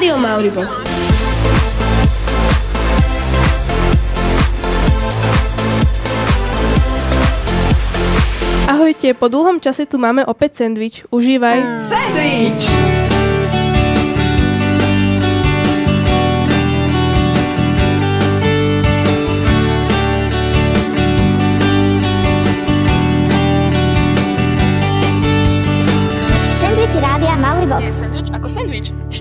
Rádio Mauribox. Ahojte, po dlhom čase tu máme opäť sendvič. Užívaj. Sandwich!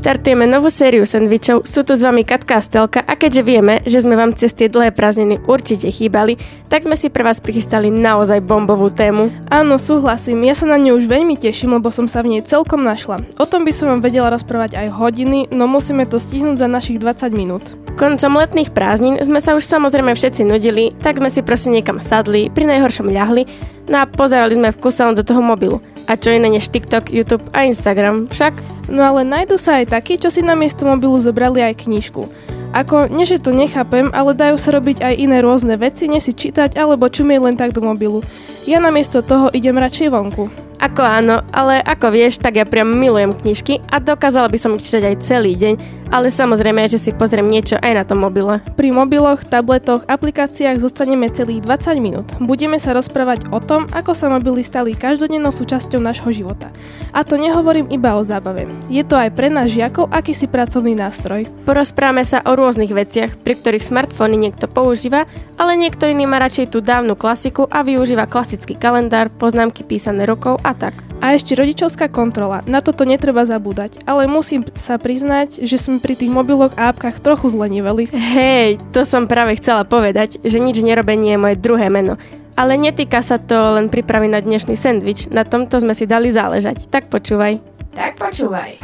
Štartujeme novú sériu sendvičov, sú tu s vami Katka a Stelka a keďže vieme, že sme vám cez tie dlhé prázdniny určite chýbali, tak sme si pre vás prichystali naozaj bombovú tému. Áno, súhlasím, ja sa na ňu už veľmi teším, lebo som sa v nej celkom našla. O tom by som vám vedela rozprávať aj hodiny, no musíme to stihnúť za našich 20 minút. Koncom letných prázdnin sme sa už samozrejme všetci nudili, tak sme si proste niekam sadli, pri najhoršom ľahli, no a pozerali sme v kuse do toho mobilu. A čo iné než TikTok, YouTube a Instagram však? No ale nájdu sa aj takí, čo si na miesto mobilu zobrali aj knižku. Ako, nie že to nechápem, ale dajú sa robiť aj iné rôzne veci, si čítať alebo čumieť len tak do mobilu. Ja namiesto toho idem radšej vonku. Ako áno, ale ako vieš, tak ja priam milujem knižky a dokázala by som ich čítať aj celý deň, ale samozrejme, že si pozriem niečo aj na tom mobile. Pri mobiloch, tabletoch, aplikáciách zostaneme celých 20 minút. Budeme sa rozprávať o tom, ako sa mobily stali každodennou súčasťou nášho života. A to nehovorím iba o zábave. Je to aj pre nás žiakov akýsi pracovný nástroj. Porozprávame sa o rôznych veciach, pri ktorých smartfóny niekto používa, ale niekto iný má radšej tú dávnu klasiku a využíva klasický kalendár, poznámky písané rukou a tak. A ešte rodičovská kontrola. Na toto netreba zabúdať, ale musím sa priznať, že sme pri tých mobiloch a apkách trochu zleniveli. Hej, to som práve chcela povedať, že nič nerobenie je moje druhé meno. Ale netýka sa to len prípravy na dnešný sendvič, na tomto sme si dali záležať. Tak počúvaj. Tak počúvaj.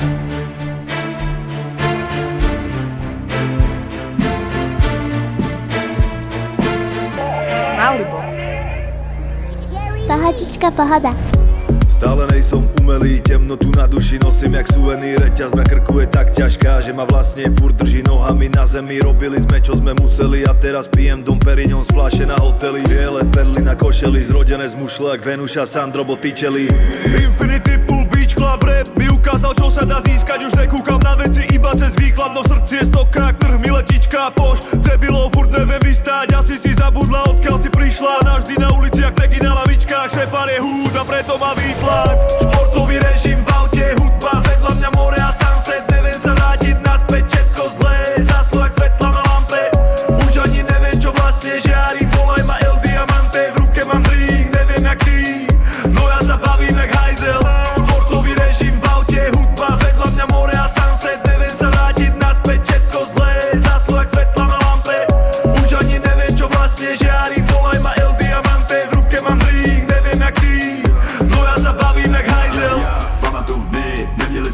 Mauribox. Pohodička, pohoda. Stále nejsom umelý, temnotu na duši nosím jak suvený Reťaz na krku je tak ťažká, že ma vlastne furt drží nohami na zemi. Robili sme čo sme museli a teraz pijem Dom Perignon z fľaše na hoteli. Biele perly na košeli, zrodené z mušle jak Venuša, Sandro Botticelli. Infinity Pool Beach Club Rap mi ukázal čo sa dá získať. Už nekúkam na veci iba cez výklad No v srdci je stokrát trh, mi letička poš Debilov furt neviem vystáť, asi si zabudla odkiaľ si prišla Navždy na uliciach, teky na lavičkách Šepar je húd a preto má výtlak. Športový režim v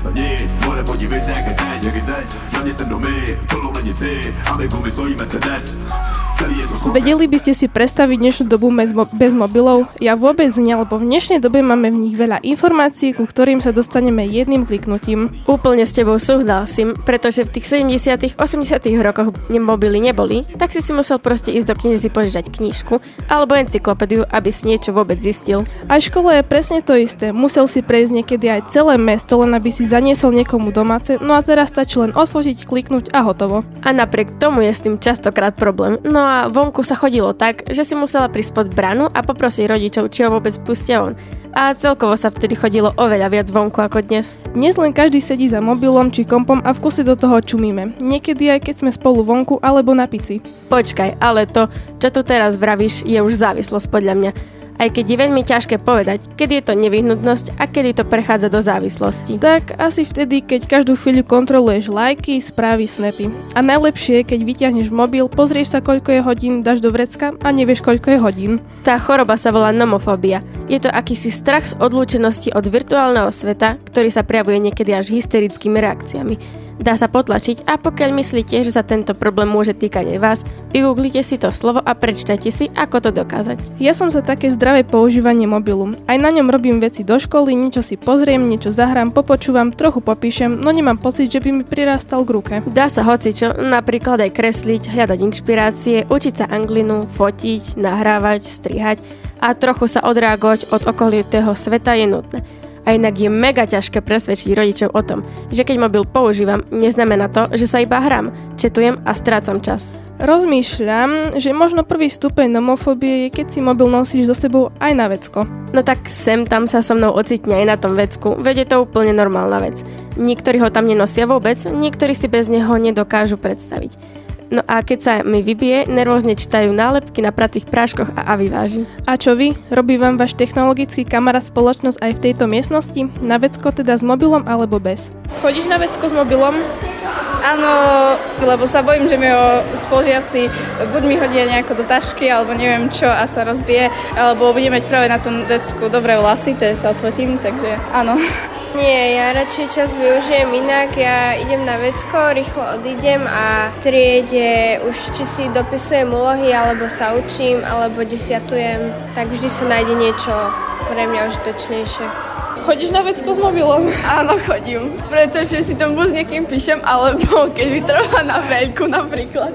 jsme nic More podívej se jak je teď, jak je teď Zaměstem domy, plnou lenici A my gumy stojí Mercedes Vedeli by ste si predstaviť dnešnú dobu bez, mo- bez mobilov? Ja vôbec nie, lebo v dnešnej dobe máme v nich veľa informácií, ku ktorým sa dostaneme jedným kliknutím. Úplne s tebou súhlasím, pretože v tých 70 80 rokoch mobily neboli, tak si si musel proste ísť do knižnici požičať knižku alebo encyklopédiu, aby si niečo vôbec zistil. A v škole je presne to isté. Musel si prejsť niekedy aj celé mesto, len aby si zaniesol niekomu domáce, no a teraz stačí len odfotiť, kliknúť a hotovo. A napriek tomu je s tým častokrát problém. No a vonku sa chodilo tak, že si musela prísť pod branu a poprosiť rodičov, či ho vôbec pustia on. A celkovo sa vtedy chodilo oveľa viac vonku ako dnes. Dnes len každý sedí za mobilom či kompom a v kuse do toho čumíme. Niekedy aj keď sme spolu vonku alebo na pici. Počkaj, ale to, čo tu teraz vravíš, je už závislosť podľa mňa. Aj keď je veľmi ťažké povedať, kedy je to nevyhnutnosť a kedy to prechádza do závislosti. Tak asi vtedy, keď každú chvíľu kontroluješ lajky, správy, snapy. A najlepšie je, keď vyťahneš mobil, pozrieš sa, koľko je hodín, dáš do vrecka a nevieš, koľko je hodín. Tá choroba sa volá nomofóbia. Je to akýsi strach z odlúčenosti od virtuálneho sveta, ktorý sa prejavuje niekedy až hysterickými reakciami. Dá sa potlačiť a pokiaľ myslíte, že sa tento problém môže týkať aj vás, vygooglite si to slovo a prečtajte si, ako to dokázať. Ja som za také zdravé používanie mobilu. Aj na ňom robím veci do školy, niečo si pozriem, niečo zahrám, popočúvam, trochu popíšem, no nemám pocit, že by mi prirastal k ruke. Dá sa hocičo, napríklad aj kresliť, hľadať inšpirácie, učiť sa anglinu, fotiť, nahrávať, strihať a trochu sa odreagovať od okolitého sveta je nutné. A inak je mega ťažké presvedčiť rodičov o tom, že keď mobil používam, neznamená to, že sa iba hrám, četujem a strácam čas. Rozmýšľam, že možno prvý stupeň nomofóbie je, keď si mobil nosíš so sebou aj na vecko. No tak sem tam sa so mnou ocitne aj na tom vecku, veď je to úplne normálna vec. Niektorí ho tam nenosia vôbec, niektorí si bez neho nedokážu predstaviť. No a keď sa mi vybije, nervózne čítajú nálepky na pratých práškoch a aviváži. A čo vy? Robí vám váš technologický kamarát spoločnosť aj v tejto miestnosti? Na vecko teda s mobilom alebo bez? Chodíš na vecko s mobilom? Áno, lebo sa bojím, že mi ho spolužiaci buď mi hodia nejako do tašky, alebo neviem čo a sa rozbije, alebo budem mať práve na tom vecku dobré vlasy, to sa odfotím, takže áno. Nie, ja radšej čas využijem inak. Ja idem na vecko, rýchlo odídem a v triede už či si dopisujem úlohy, alebo sa učím, alebo desiatujem, tak vždy sa nájde niečo pre mňa užitočnejšie. Chodíš na vecko s mobilom? Áno, chodím, pretože si tam buď s niekým píšem, alebo keď mi trvá na veľku napríklad,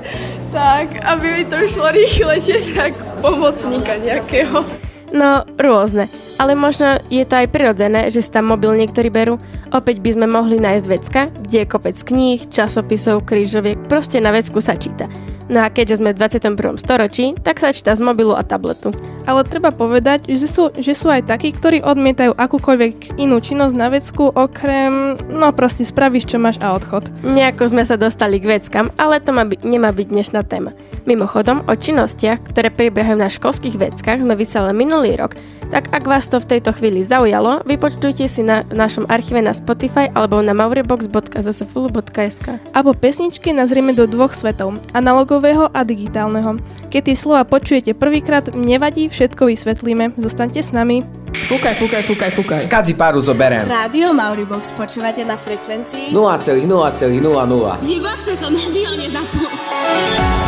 tak aby mi to šlo rýchlejšie, tak pomocníka nejakého. No, rôzne. Ale možno je to aj prirodzené, že si tam mobil niektorí berú. Opäť by sme mohli nájsť vecka, kde je kopec kníh, časopisov, krížoviek, proste na vecku sa číta. No a keďže sme v 21. storočí, tak sa číta z mobilu a tabletu. Ale treba povedať, že sú, že sú aj takí, ktorí odmietajú akúkoľvek inú činnosť na vecku, okrem, no proste spravíš, čo máš a odchod. Nejako sme sa dostali k veckam, ale to má by, nemá byť dnešná téma. Mimochodom, o činnostiach, ktoré prebiehajú na školských veckách, sme vysielali minulý rok, tak ak vás to v tejto chvíli zaujalo, vypočujte si na našom archíve na Spotify alebo na mauribox.zsfulu.sk. A po pesničke nazrieme do dvoch svetov, analogového a digitálneho. Keď tie slova počujete prvýkrát, nevadí, všetko vysvetlíme. Zostaňte s nami. Fúkaj, fúkaj, fúkaj, fúkaj. Skadzi páru zoberiem. Rádio Mauribox počúvate na frekvencii 0,0,00. V živote som rádio nezapol.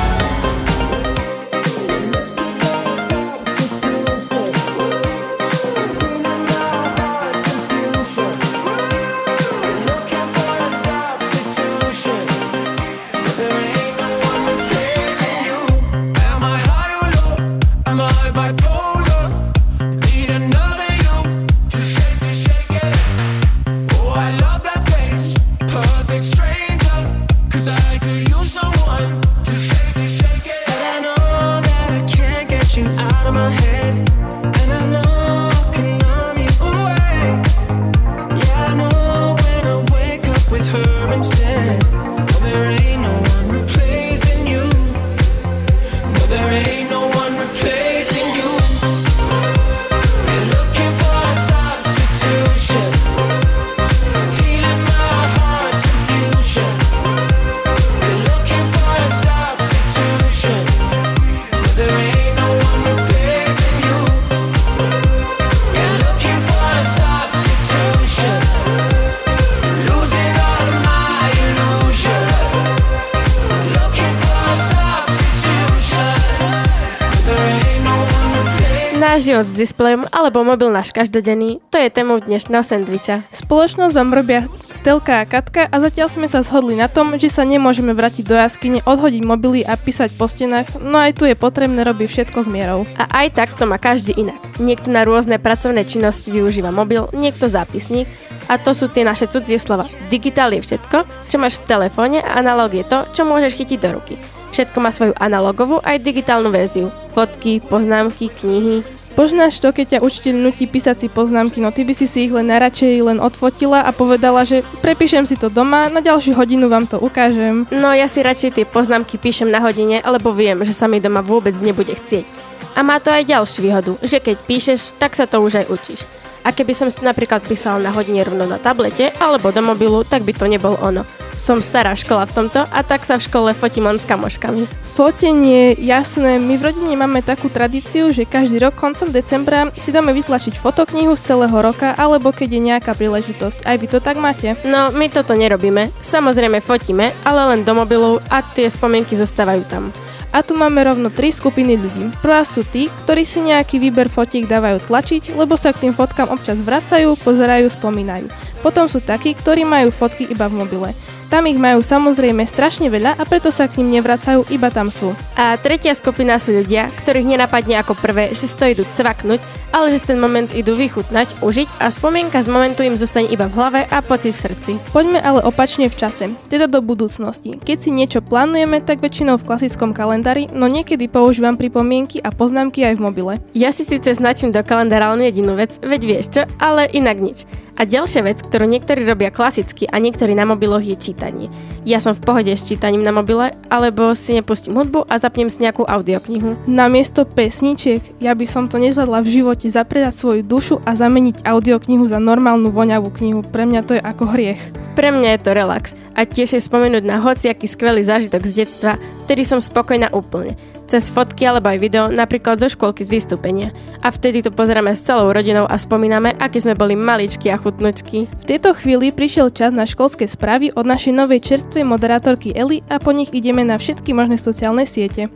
Náš život s displejom alebo mobil náš každodenný, to je témou dnešného sendviča. Spoločnosť vám robia Stelka a Katka a zatiaľ sme sa shodli na tom, že sa nemôžeme vrátiť do jaskyne, odhodiť mobily a písať po stenách, no aj tu je potrebné robiť všetko s mierou. A aj tak to má každý inak. Niekto na rôzne pracovné činnosti využíva mobil, niekto zápisník a to sú tie naše cudzie slova. Digitál je všetko, čo máš v telefóne a analóg je to, čo môžeš chytiť do ruky. Všetko má svoju analogovú aj digitálnu verziu. Fotky, poznámky, knihy. Poznáš to, keď ťa učiteľ nutí písať si poznámky, no ty by si si ich len najradšej len odfotila a povedala, že prepíšem si to doma, na ďalšiu hodinu vám to ukážem. No ja si radšej tie poznámky píšem na hodine, lebo viem, že sa mi doma vôbec nebude chcieť. A má to aj ďalšiu výhodu, že keď píšeš, tak sa to už aj učíš. A keby som napríklad písala na hodine rovno na tablete alebo do mobilu, tak by to nebol ono. Som stará škola v tomto a tak sa v škole fotím len s kamoškami. Fotenie, jasné, my v rodine máme takú tradíciu, že každý rok koncom decembra si dáme vytlačiť fotoknihu z celého roka, alebo keď je nejaká príležitosť. Aj vy to tak máte? No, my toto nerobíme. Samozrejme fotíme, ale len do mobilov a tie spomienky zostávajú tam. A tu máme rovno tri skupiny ľudí. Prvá sú tí, ktorí si nejaký výber fotiek dávajú tlačiť, lebo sa k tým fotkám občas vracajú, pozerajú, spomínajú. Potom sú takí, ktorí majú fotky iba v mobile. Tam ich majú samozrejme strašne veľa a preto sa k ním nevracajú, iba tam sú. A tretia skupina sú ľudia, ktorých nenapadne ako prvé, že to idú cvaknúť ale že si ten moment idú vychutnať, užiť a spomienka z momentu im zostane iba v hlave a pocit v srdci. Poďme ale opačne v čase, teda do budúcnosti. Keď si niečo plánujeme, tak väčšinou v klasickom kalendári, no niekedy používam pripomienky a poznámky aj v mobile. Ja si síce značím do kalendára len jedinú vec, veď vieš čo, ale inak nič. A ďalšia vec, ktorú niektorí robia klasicky a niektorí na mobiloch je čítanie. Ja som v pohode s čítaním na mobile, alebo si nepustím hudbu a zapnem si nejakú audioknihu. Namiesto pesničiek, ja by som to nezvládla v živote zapredať svoju dušu a zameniť audioknihu za normálnu voňavú knihu. Pre mňa to je ako hriech. Pre mňa je to relax a tiež si spomenúť na hociaký skvelý zážitok z detstva, vtedy som spokojná úplne. Cez fotky alebo aj video, napríklad zo škôlky z vystúpenia. A vtedy to pozeráme s celou rodinou a spomíname, aký sme boli maličky a chutnočky. V tejto chvíli prišiel čas na školské správy od našej novej čerstvej moderátorky Eli a po nich ideme na všetky možné sociálne siete.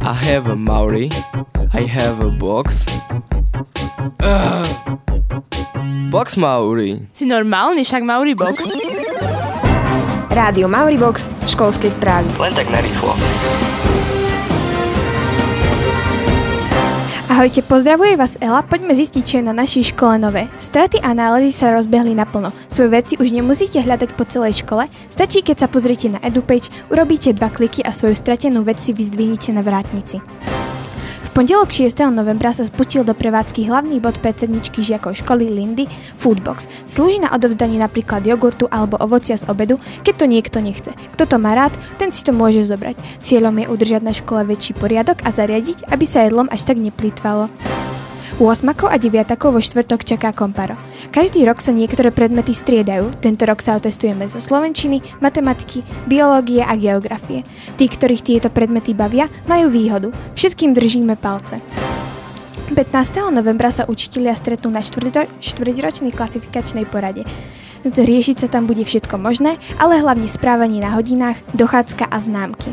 I have a Maori. I have a box. Ugh. Box Maori. Si normálny, však Mauribox. Rádio Mauribox, školskej správy. Len tak narýchlo. Ahojte, pozdravuje vás Ela, poďme zistiť, čo je na našej škole nové. Straty a nálezy sa rozbehli naplno. Svoje veci už nemusíte hľadať po celej škole, stačí keď sa pozriete na EduPage, urobíte dva kliky a svoju stratenú vec si vyzdvihnete na vrátnici. Pondelok 6. novembra sa spustil do prevádzky hlavný bod predsedničky žiakov školy Lindy Foodbox. Slúži na odovzdanie napríklad jogurtu alebo ovocia z obedu, keď to niekto nechce. Kto to má rád, ten si to môže zobrať. Cieľom je udržať na škole väčší poriadok a zariadiť, aby sa jedlom až tak neplýtvalo. 8 a 9 vo štvrtok čaká komparo. Každý rok sa niektoré predmety striedajú, tento rok sa otestujeme zo slovenčiny, matematiky, biológie a geografie. Tí, ktorých tieto predmety bavia, majú výhodu. Všetkým držíme palce. 15. novembra sa učitelia stretnú na štvrťročnej klasifikačnej porade. Riešiť sa tam bude všetko možné, ale hlavne správanie na hodinách, dochádzka a známky.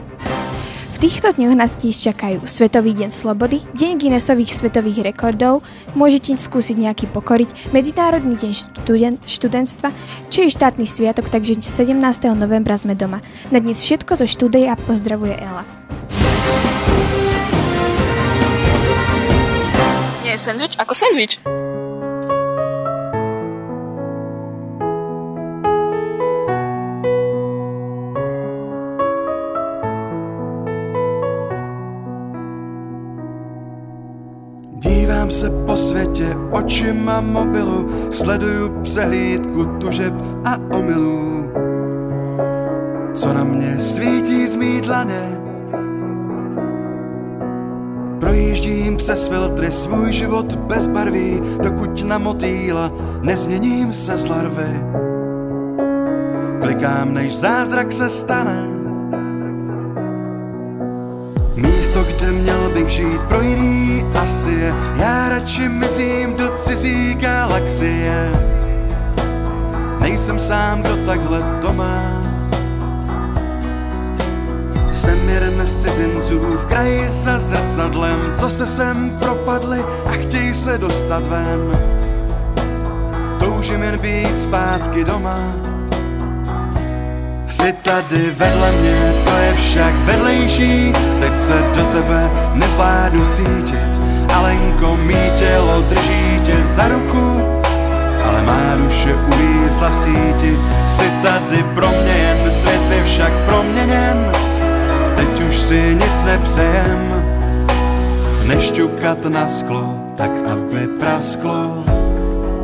V týchto dňoch nás tiež čakajú Svetový deň slobody, Deň Guinnessových svetových rekordov, môžete skúsiť nejaký pokoriť, Medzinárodný deň študen- študentstva, čo je štátny sviatok, takže 17. novembra sme doma. Na dnes všetko zo štúdie a pozdravuje Ela. Nie sandwich ako sandwich. Očima mobilu, sleduju přehlídku tužeb a omylů. Co na mě svítí z mý dlaně, Projíždím přes filtry svůj život bez barví, dokud na motýla nezměním se z larvy. Klikám, než zázrak se stane. Místo, kde měl bych žít pro jiný asi je, já radši mizím do cizí galaxie. Nejsem sám, kdo takhle to má. Jsem jeden z cizinců v kraji za zrcadlem, co se sem propadli a chtějí se dostat ven. Toužím jen být zpátky doma. Jsi tady vedle mě, to je však vedlejší, teď se do tebe nezvládnu cítit. Alenko, mý tělo drží tě za ruku, ale má duše uvízla v síti. Jsi tady pro svět je však proměněn, teď už si nic nepřejem, než ťukat na sklo, tak aby prasklo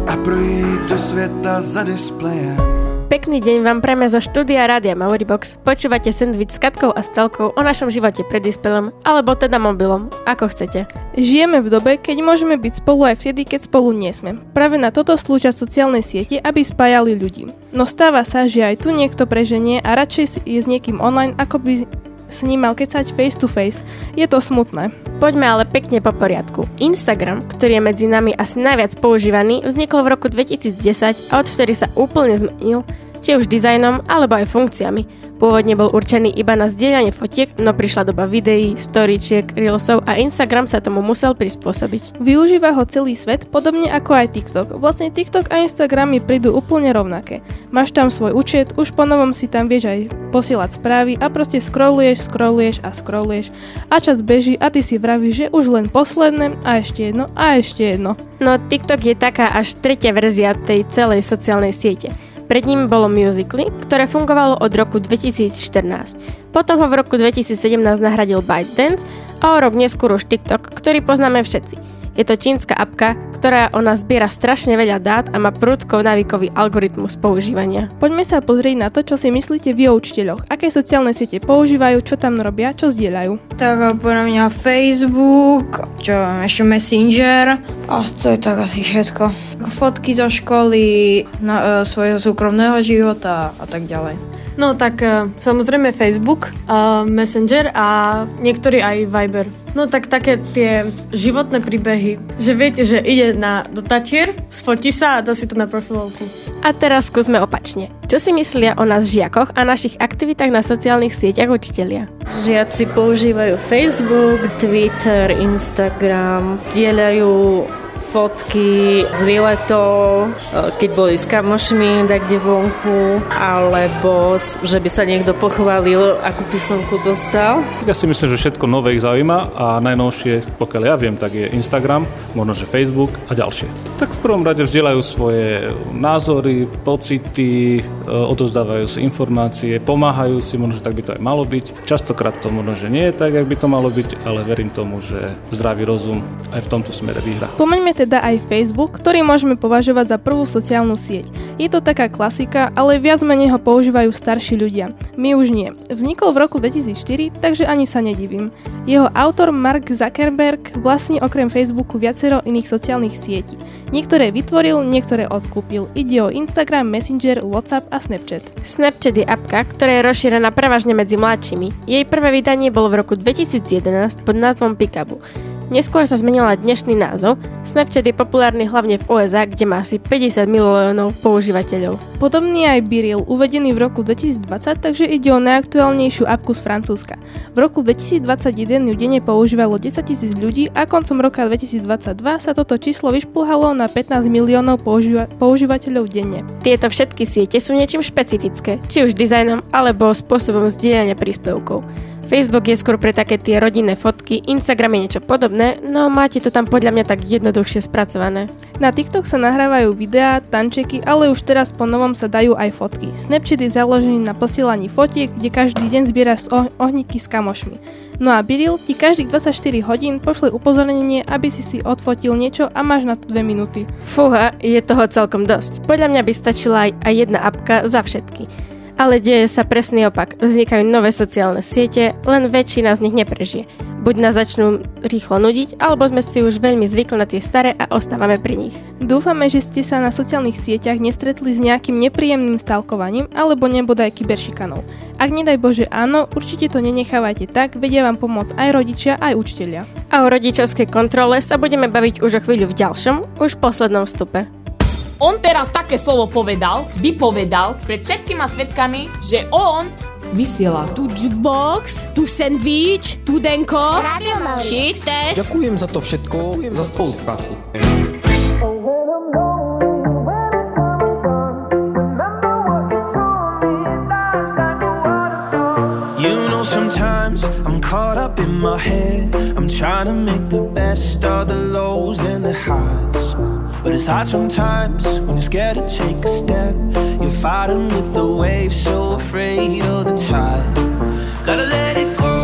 a projít do světa za displejem. Pekný deň vám prejme zo štúdia Rádia Mauribox. Počúvate sandwich s Katkou a Stelkou o našom živote pred dispelom, alebo teda mobilom, ako chcete. Žijeme v dobe, keď môžeme byť spolu aj vtedy, keď spolu nie sme. Práve na toto slúžia sociálne siete, aby spájali ľudí. No stáva sa, že aj tu niekto preženie a radšej je s niekým online, ako by s ním mal kecať face to face. Je to smutné. Poďme ale pekne po poriadku. Instagram, ktorý je medzi nami asi najviac používaný, vznikol v roku 2010 a odvtedy sa úplne zmenil. Či už dizajnom alebo aj funkciami. Pôvodne bol určený iba na zdieľanie fotiek, no prišla doba videí, storyčiek, reelsov a Instagram sa tomu musel prispôsobiť. Využíva ho celý svet, podobne ako aj TikTok. Vlastne TikTok a Instagram mi prídu úplne rovnaké. Máš tam svoj účet, už po novom si tam vieš aj posielať správy a proste scrolluješ, scrolluješ a scrolluješ a čas beží a ty si vravíš, že už len posledné a ešte jedno a ešte jedno. No TikTok je taká až tretia verzia tej celej sociálnej siete. Pred ním bolo Musically, ktoré fungovalo od roku 2014. Potom ho v roku 2017 nahradil ByteDance a o rok neskôr už TikTok, ktorý poznáme všetci. Je to čínska apka, ktorá o nás zbiera strašne veľa dát a má prudko návykový algoritmus používania. Poďme sa pozrieť na to, čo si myslíte vy o učiteľoch. Aké sociálne siete používajú, čo tam robia, čo zdieľajú. Tak podľa mňa Facebook, čo ešte Messenger a to je tak asi všetko. Fotky zo školy, na, e, svojho súkromného života a tak ďalej. No tak e, samozrejme Facebook, uh, Messenger a niektorí aj Viber. No tak také tie životné príbehy, že viete, že ide na, do Tatier, sfotí sa a dá si to na profilovku. A teraz skúsme opačne. Čo si myslia o nás žiakoch a našich aktivitách na sociálnych sieťach učitelia? Žiaci používajú Facebook, Twitter, Instagram, dielajú fotky z výletov, e, keď boli s kamošmi kde vonku, alebo že by sa niekto pochválil, akú písomku dostal. Ja si myslím, že všetko nové ich zaujíma a najnovšie, pokiaľ ja viem, tak je Instagram, možno že Facebook a ďalšie. Tak v prvom rade vzdielajú svoje názory, pocity, e, odozdávajú si informácie, pomáhajú si, možno, že tak by to aj malo byť. Častokrát to možno, že nie je tak, jak by to malo byť, ale verím tomu, že zdravý rozum aj v tomto smere vyhrá. Spomeňme teda aj Facebook, ktorý môžeme považovať za prvú sociálnu sieť. Je to taká klasika, ale viac menej ho používajú starší ľudia. My už nie. Vznikol v roku 2004, takže ani sa nedivím. Jeho autor Mark Zuckerberg vlastní okrem Facebooku viacero iných sociálnych sietí. Niektoré vytvoril, niektoré odkúpil. Ide o Instagram, Messenger, WhatsApp a Snapchat. Snapchat je apka, ktorá je rozšírená prevažne medzi mladšími. Jej prvé vydanie bolo v roku 2011 pod názvom Pikabu. Neskôr sa zmenila dnešný názov. Snapchat je populárny hlavne v USA, kde má asi 50 miliónov používateľov. Podobný je aj Biril, uvedený v roku 2020, takže ide o najaktuálnejšiu apku z Francúzska. V roku 2021 ju denne používalo 10 tisíc ľudí a koncom roka 2022 sa toto číslo vyšplhalo na 15 miliónov používa- používateľov denne. Tieto všetky siete sú niečím špecifické, či už dizajnom alebo spôsobom zdieľania príspevkov. Facebook je skôr pre také tie rodinné fotky, Instagram je niečo podobné, no máte to tam podľa mňa tak jednoduchšie spracované. Na TikTok sa nahrávajú videá, tančeky, ale už teraz po novom sa dajú aj fotky. Snapchat je založený na posielaní fotiek, kde každý deň zbieraš oh- ohníky s kamošmi. No a Biril ti každých 24 hodín pošle upozornenie, aby si si odfotil niečo a máš na to 2 minúty. Fúha, je toho celkom dosť. Podľa mňa by stačila aj, aj jedna apka za všetky. Ale deje sa presný opak. Vznikajú nové sociálne siete, len väčšina z nich neprežije. Buď nás začnú rýchlo nudiť, alebo sme si už veľmi zvykli na tie staré a ostávame pri nich. Dúfame, že ste sa na sociálnych sieťach nestretli s nejakým nepríjemným stalkovaním alebo nebodaj kyberšikanou. Ak nedaj Bože áno, určite to nenechávajte tak, vedia vám pomôcť aj rodičia, aj učiteľia. A o rodičovskej kontrole sa budeme baviť už o chvíľu v ďalšom, už poslednom vstupe. On teraz také slovo povedal, vypovedal pred všetkými svetkami, že on vysiela. Tu jukebox, tu sandwich, tu denko, shit test. Ďakujem za to všetko, ďakujem za spoluprácu. You know, sometimes I'm caught up in my head. I'm trying to make the best of the lows and the highs. But it's hard sometimes when you're scared to take a step. You're fighting with the waves, so afraid of the tide. Gotta let it go.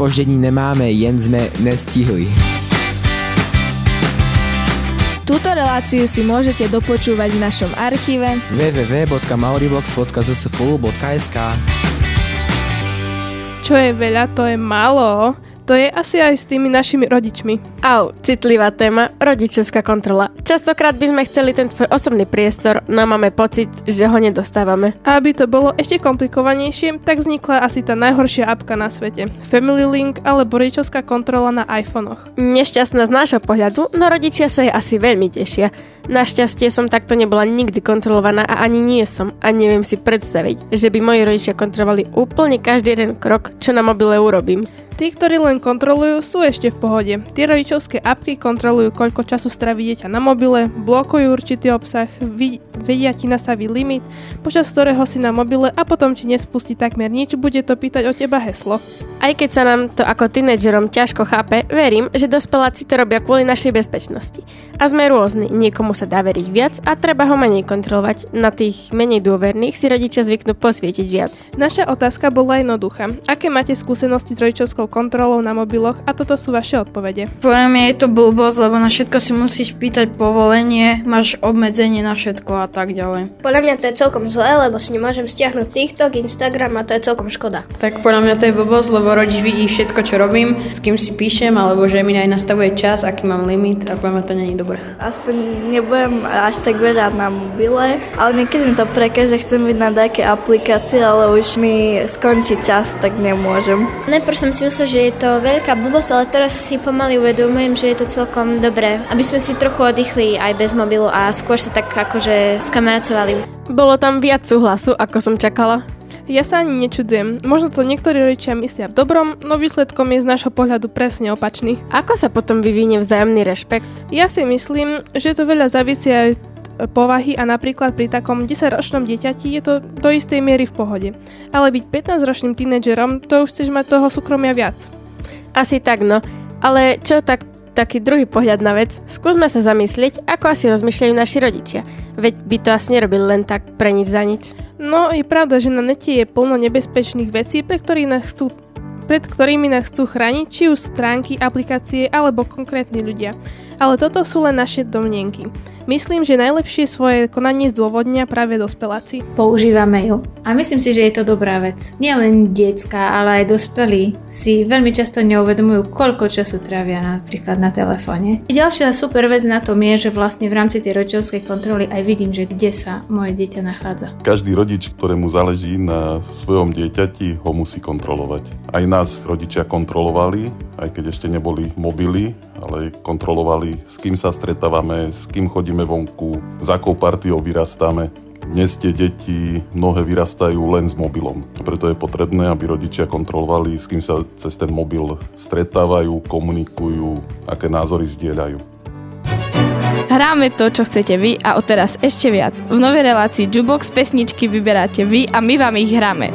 My spoždění nemáme, jen jsme nestihli. Túto reláciu si môžete dopočúvať v našom archíve www.mauribox.zsfu.sk Čo je veľa, to je málo. To je asi aj s tými našimi rodičmi. Au, citlivá téma, rodičovská kontrola. Častokrát by sme chceli ten tvoj osobný priestor, no máme pocit, že ho nedostávame. A aby to bolo ešte komplikovanejšie, tak vznikla asi tá najhoršia apka na svete. Family Link alebo rodičovská kontrola na iPhonech. Nešťastná z nášho pohľadu, no rodičia sa jej asi veľmi tešia. Našťastie som takto nebola nikdy kontrolovaná a ani nie som a neviem si predstaviť, že by moji rodičia kontrolovali úplne každý jeden krok, čo na mobile urobím. Tí, ktorí len kontrolujú, sú ešte v pohode. Tie rodičovské apky kontrolujú, koľko času straví dieťa na mobile, blokujú určitý obsah, vedia ti nastaviť limit, počas ktorého si na mobile a potom ti nespustí takmer nič, bude to pýtať o teba heslo. Aj keď sa nám to ako tínedžerom ťažko chápe, verím, že dospeláci to robia kvôli našej bezpečnosti. A sme rôzni, niekomu sa dá veriť viac a treba ho menej kontrolovať. Na tých menej dôverných si rodičia zvyknú posvietiť viac. Naša otázka bola jednoduchá. Aké máte skúsenosti s rodičovskou kontrolou na mobiloch a toto sú vaše odpovede. Podľa mňa je to blbosť, lebo na všetko si musíš pýtať povolenie, máš obmedzenie na všetko a tak ďalej. Podľa mňa to je celkom zlé, lebo si nemôžem stiahnuť TikTok, Instagram a to je celkom škoda. Tak podľa mňa to je blbosť, lebo rodič vidí všetko, čo robím, s kým si píšem, alebo že mi aj nastavuje čas, aký mám limit a mňa to není dobré. Aspoň nebudem až tak veľa na mobile, ale niekedy mi to prekáže, že chcem byť na nejaké aplikácie, ale už mi skončí čas, tak nemôžem. Najprv som si myslela, že je to veľká blbosť, ale teraz si pomaly uvedomujem, že je to celkom dobré. Aby sme si trochu oddychli aj bez mobilu a skôr sa tak akože skamaracovali. Bolo tam viac súhlasu, ako som čakala. Ja sa ani nečudujem. Možno to niektorí rodičia myslia v dobrom, no výsledkom je z nášho pohľadu presne opačný. Ako sa potom vyvinie vzájomný rešpekt? Ja si myslím, že to veľa závisí aj povahy a napríklad pri takom 10-ročnom dieťati je to do istej miery v pohode. Ale byť 15-ročným tínedžerom, to už chceš mať toho súkromia viac. Asi tak, no. Ale čo tak taký druhý pohľad na vec, skúsme sa zamyslieť, ako asi rozmýšľajú naši rodičia. Veď by to asi nerobili len tak pre nič za nič. No, je pravda, že na nete je plno nebezpečných vecí, pre ktorých nás chcú pred ktorými nás chcú chrániť, či už stránky, aplikácie alebo konkrétni ľudia. Ale toto sú len naše domnienky. Myslím, že najlepšie svoje konanie zdôvodnia práve dospeláci. Používame ju a myslím si, že je to dobrá vec. Nielen detská, ale aj dospelí si veľmi často neuvedomujú, koľko času trávia napríklad na telefóne. Ďalšia super vec na tom je, že vlastne v rámci tej rodičovskej kontroly aj vidím, že kde sa moje dieťa nachádza. Každý rodič, ktorému záleží na svojom dieťati, ho musí kontrolovať. Aj nás rodičia kontrolovali, aj keď ešte neboli mobily, ale kontrolovali, s kým sa stretávame, s kým chodíme vonku, s akou partiou vyrastáme. Dnes tie deti mnohé vyrastajú len s mobilom. Preto je potrebné, aby rodičia kontrolovali, s kým sa cez ten mobil stretávajú, komunikujú, aké názory zdieľajú. Hráme to, čo chcete vy a odteraz ešte viac. V novej relácii Jubox pesničky vyberáte vy a my vám ich hráme.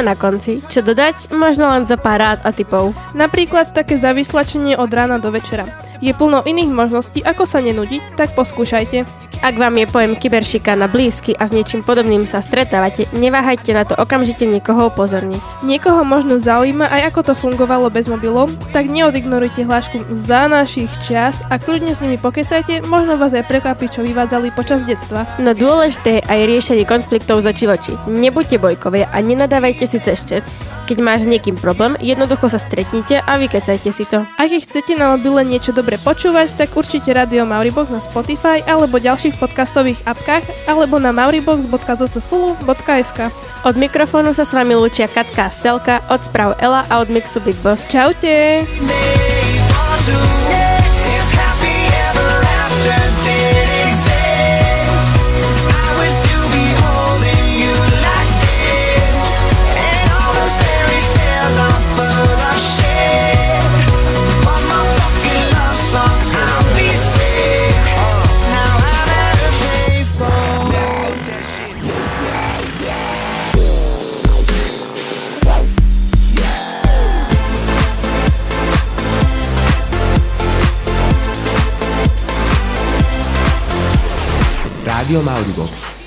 Sme na konci. Čo dodať? Možno len zo pár rád a typov. Napríklad také zavyslačenie od rána do večera. Je plno iných možností, ako sa nenudiť, tak poskúšajte. Ak vám je pojem kyberšikana blízky a s niečím podobným sa stretávate, neváhajte na to okamžite niekoho upozorniť. Niekoho možno zaujíma aj ako to fungovalo bez mobilov, tak neodignorujte hlášku za našich čas a kľudne s nimi pokecajte, možno vás aj prekvapí, čo vyvádzali počas detstva. No dôležité je aj riešenie konfliktov z oči v oči. Nebuďte bojkovia a nenadávajte si cez chat. Keď máš s niekým problém, jednoducho sa stretnite a vykecajte si to. Ak chcete na mobile niečo dobre počúvať, tak určite Radio Mauribox na Spotify alebo ďalších podcastových apkách alebo na mauribox.zsfulu.sk Od mikrofónu sa s vami lúčia Katka Stelka, od správ Ela a od Mixu Big Boss. Čaute! Rádio Mauribox.